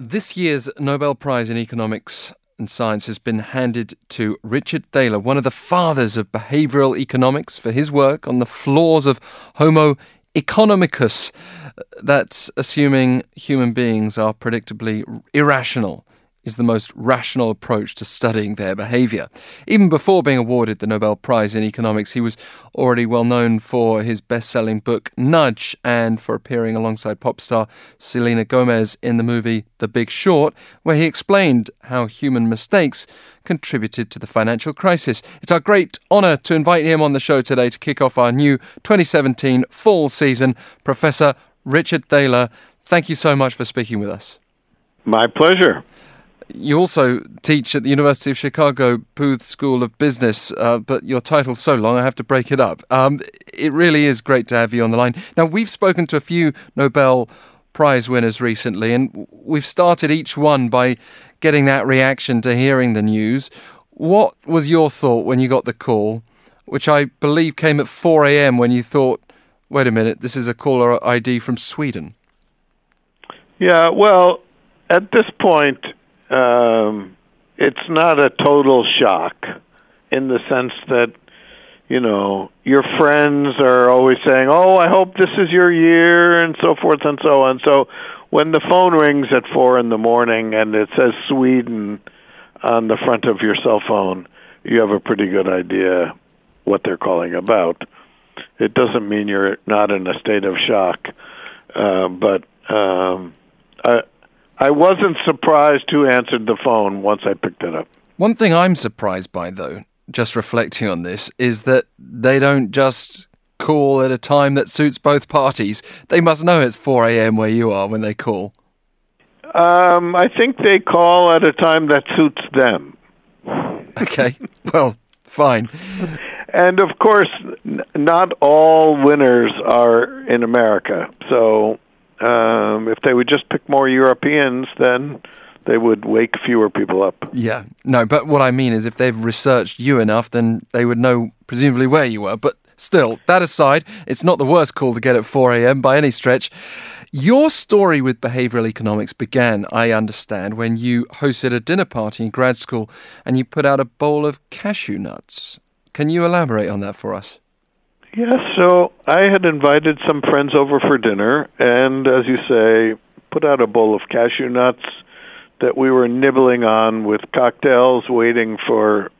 This year's Nobel Prize in Economics and Science has been handed to Richard Thaler, one of the fathers of behavioral economics, for his work on the flaws of Homo economicus. That's assuming human beings are predictably irrational is the most rational approach to studying their behaviour. Even before being awarded the Nobel Prize in Economics, he was already well known for his best selling book Nudge and for appearing alongside pop star Selena Gomez in the movie The Big Short, where he explained how human mistakes contributed to the financial crisis. It's our great honour to invite him on the show today to kick off our new 2017 fall season. Professor Richard Thaler, thank you so much for speaking with us. My pleasure. You also teach at the University of Chicago Booth School of Business, uh, but your title's so long I have to break it up. Um, it really is great to have you on the line. Now, we've spoken to a few Nobel Prize winners recently, and we've started each one by getting that reaction to hearing the news. What was your thought when you got the call, which I believe came at 4 a.m. when you thought, wait a minute, this is a caller ID from Sweden? Yeah, well, at this point, um, it's not a total shock in the sense that you know your friends are always saying, "Oh, I hope this is your year," and so forth and so on. So when the phone rings at four in the morning and it says Sweden on the front of your cell phone, you have a pretty good idea what they're calling about. It doesn't mean you're not in a state of shock, uh, but um, I, I wasn't surprised who answered the phone once I picked it up. One thing I'm surprised by, though, just reflecting on this, is that they don't just call at a time that suits both parties. They must know it's 4 a.m. where you are when they call. Um, I think they call at a time that suits them. Okay, well, fine. And of course, n- not all winners are in America. So um, if they would just pick more Europeans, then they would wake fewer people up. Yeah, no, but what I mean is if they've researched you enough, then they would know presumably where you were. But still, that aside, it's not the worst call to get at 4 a.m. by any stretch. Your story with behavioral economics began, I understand, when you hosted a dinner party in grad school and you put out a bowl of cashew nuts. Can you elaborate on that for us? Yes, so I had invited some friends over for dinner, and as you say, put out a bowl of cashew nuts that we were nibbling on with cocktails, waiting for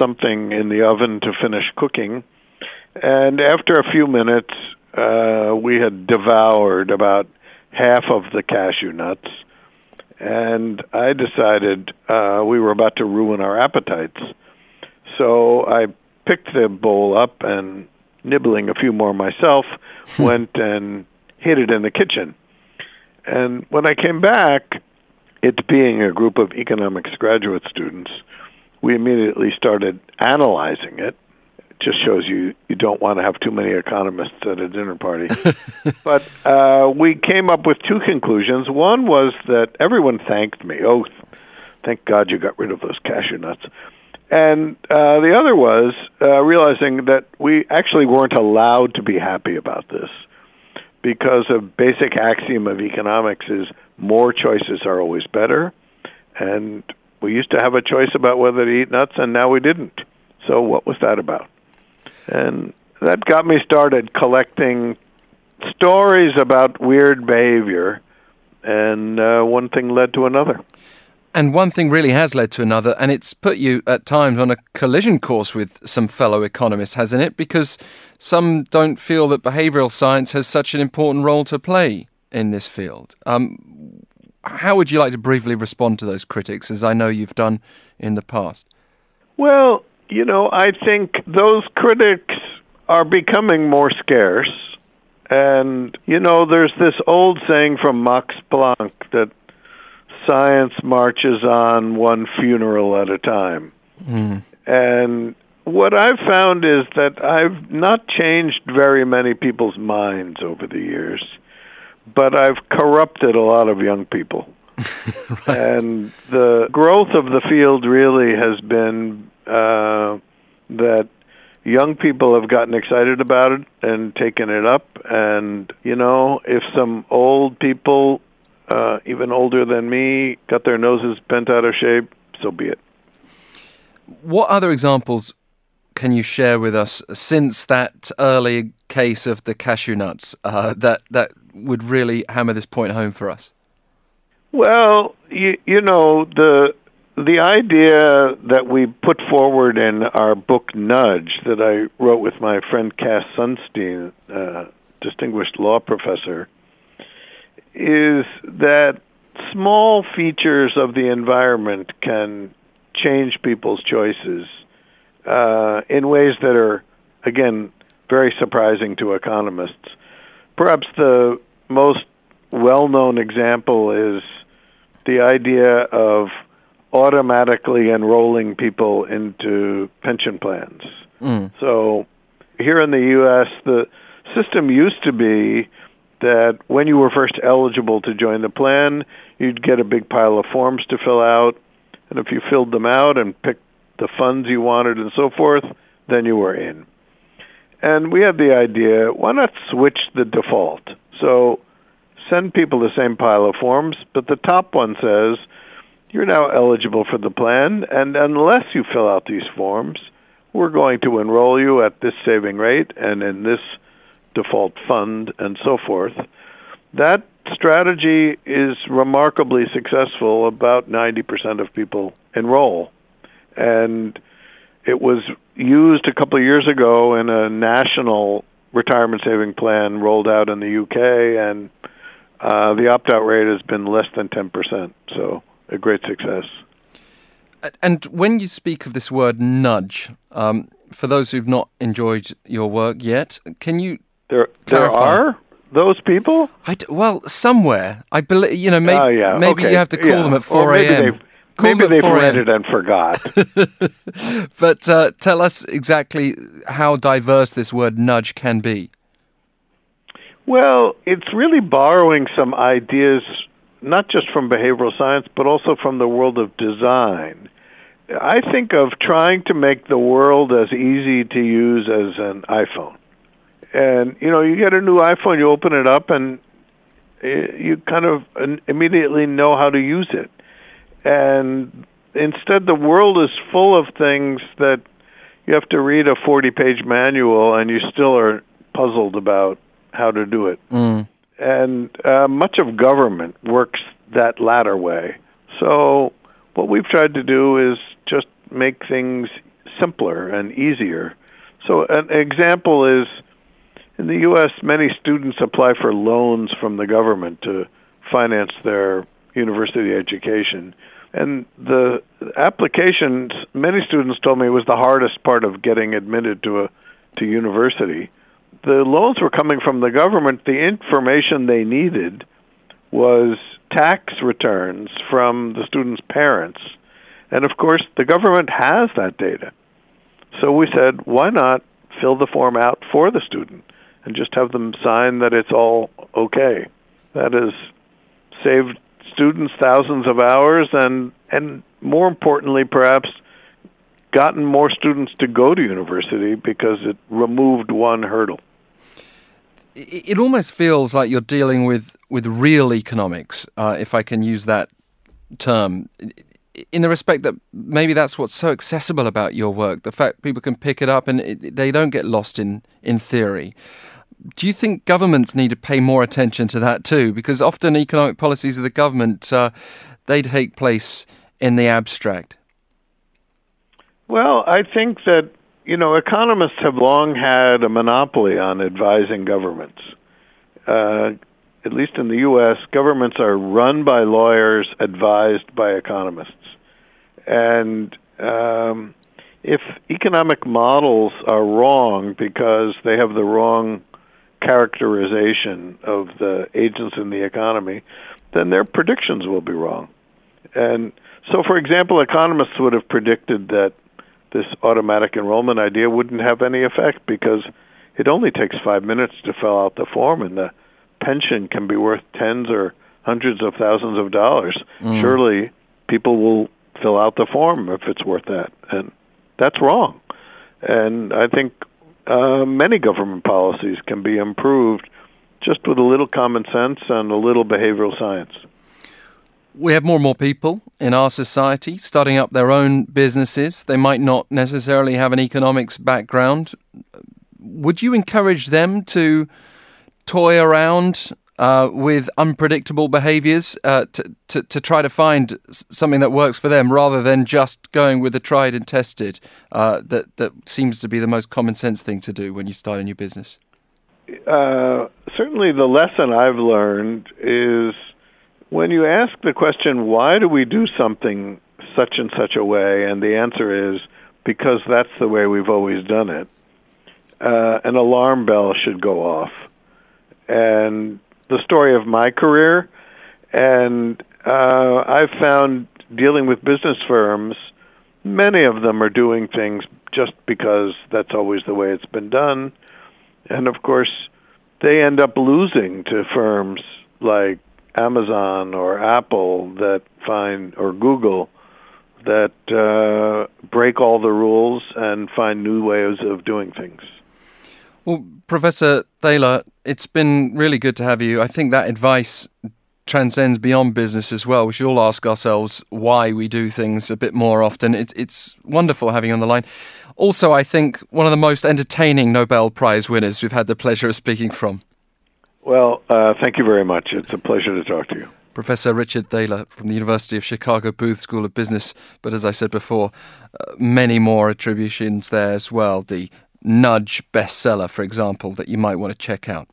something in the oven to finish cooking. And after a few minutes, uh, we had devoured about half of the cashew nuts, and I decided uh, we were about to ruin our appetites. So I picked the bowl up and nibbling a few more myself, went and hid it in the kitchen. And when I came back, it being a group of economics graduate students, we immediately started analyzing it. It just shows you you don't want to have too many economists at a dinner party. but uh, we came up with two conclusions. One was that everyone thanked me. Oh, thank God you got rid of those cashew nuts. And uh, the other was uh, realizing that we actually weren't allowed to be happy about this because a basic axiom of economics is more choices are always better. And we used to have a choice about whether to eat nuts, and now we didn't. So, what was that about? And that got me started collecting stories about weird behavior, and uh, one thing led to another. And one thing really has led to another, and it's put you at times on a collision course with some fellow economists, hasn't it? Because some don't feel that behavioral science has such an important role to play in this field. Um, how would you like to briefly respond to those critics, as I know you've done in the past? Well, you know, I think those critics are becoming more scarce. And, you know, there's this old saying from Max Planck that science marches on one funeral at a time. Mm. And what I've found is that I've not changed very many people's minds over the years, but I've corrupted a lot of young people. right. And the growth of the field really has been uh, that young people have gotten excited about it and taken it up. And, you know, if some old people uh, even older than me, got their noses bent out of shape, so be it. What other examples can you share with us since that early case of the cashew nuts uh, that that would really hammer this point home for us? Well, you, you know the the idea that we put forward in our book Nudge that I wrote with my friend Cass Sunstein, uh, distinguished law professor, is that small features of the environment can change people's choices uh, in ways that are, again, very surprising to economists. Perhaps the most well known example is the idea of automatically enrolling people into pension plans. Mm. So here in the U.S., the system used to be that when you were first eligible to join the plan, you'd get a big pile of forms to fill out, and if you filled them out and picked the funds you wanted and so forth, then you were in. And we had the idea why not switch the default? So send people the same pile of forms, but the top one says, you're now eligible for the plan, and unless you fill out these forms, we're going to enroll you at this saving rate and in this default fund and so forth. That strategy is remarkably successful. About 90% of people enroll. And it was used a couple of years ago in a national retirement saving plan rolled out in the UK, and uh, the opt out rate has been less than 10%. So a great success. And when you speak of this word nudge, um, for those who've not enjoyed your work yet, can you there there are those people? I d- well, somewhere I believe you know maybe uh, yeah. maybe okay. you have to call yeah. them at four a.m. Maybe they've read it and forgot. but uh, tell us exactly how diverse this word nudge can be. Well, it's really borrowing some ideas not just from behavioral science, but also from the world of design. I think of trying to make the world as easy to use as an iPhone. And, you know, you get a new iPhone, you open it up, and eh, you kind of immediately know how to use it. And instead, the world is full of things that you have to read a 40 page manual and you still are puzzled about how to do it. Mm and uh, much of government works that latter way. So what we've tried to do is just make things simpler and easier. So an example is in the U.S., many students apply for loans from the government to finance their university education. And the applications, many students told me, was the hardest part of getting admitted to a to university the loans were coming from the government, the information they needed was tax returns from the students' parents. And of course, the government has that data. So we said, why not fill the form out for the student and just have them sign that it's all okay? That has saved students thousands of hours and and more importantly perhaps gotten more students to go to university because it removed one hurdle it almost feels like you're dealing with, with real economics, uh, if I can use that term, in the respect that maybe that's what's so accessible about your work the fact people can pick it up and it, they don't get lost in, in theory. Do you think governments need to pay more attention to that too? Because often economic policies of the government uh, they take place in the abstract. Well, I think that you know, economists have long had a monopoly on advising governments. Uh, at least in the U.S., governments are run by lawyers, advised by economists. And um, if economic models are wrong because they have the wrong characterization of the agents in the economy, then their predictions will be wrong. And so, for example, economists would have predicted that this automatic enrollment idea wouldn't have any effect because it only takes five minutes to fill out the form, and the pension can be worth tens or hundreds of thousands of dollars. Mm. Surely people will fill out the form if it's worth that, and that's wrong. And I think uh, many government policies can be improved just with a little common sense and a little behavioral science. we have more and more people in our society starting up their own businesses. They might not necessarily have an economics background. Would you encourage them to toy around uh, with unpredictable behaviors uh, to, to, to, try to find something that works for them rather than just going with the tried and tested uh, that, that seems to be the most common sense thing to do when you start a new business? Uh, certainly, the lesson I've learned is when you ask the question, why do we do something such and such a way? And the answer is because that's the way we've always done it. Uh, an alarm bell should go off. And the story of my career, and uh, I've found dealing with business firms, many of them are doing things just because that's always the way it's been done. And of course, they end up losing to firms like Amazon or Apple that find or Google that uh, break all the rules and find new ways of doing things. Well, Professor Thaler, it's been really good to have you. I think that advice transcends beyond business as well. We should all ask ourselves why we do things a bit more often. It, it's wonderful having you on the line. Also, I think one of the most entertaining Nobel Prize winners we've had the pleasure of speaking from. Well, uh, thank you very much. It's a pleasure to talk to you. Professor Richard Thaler from the University of Chicago Booth School of Business. But as I said before, uh, many more attributions there as well. The Nudge bestseller, for example, that you might want to check out.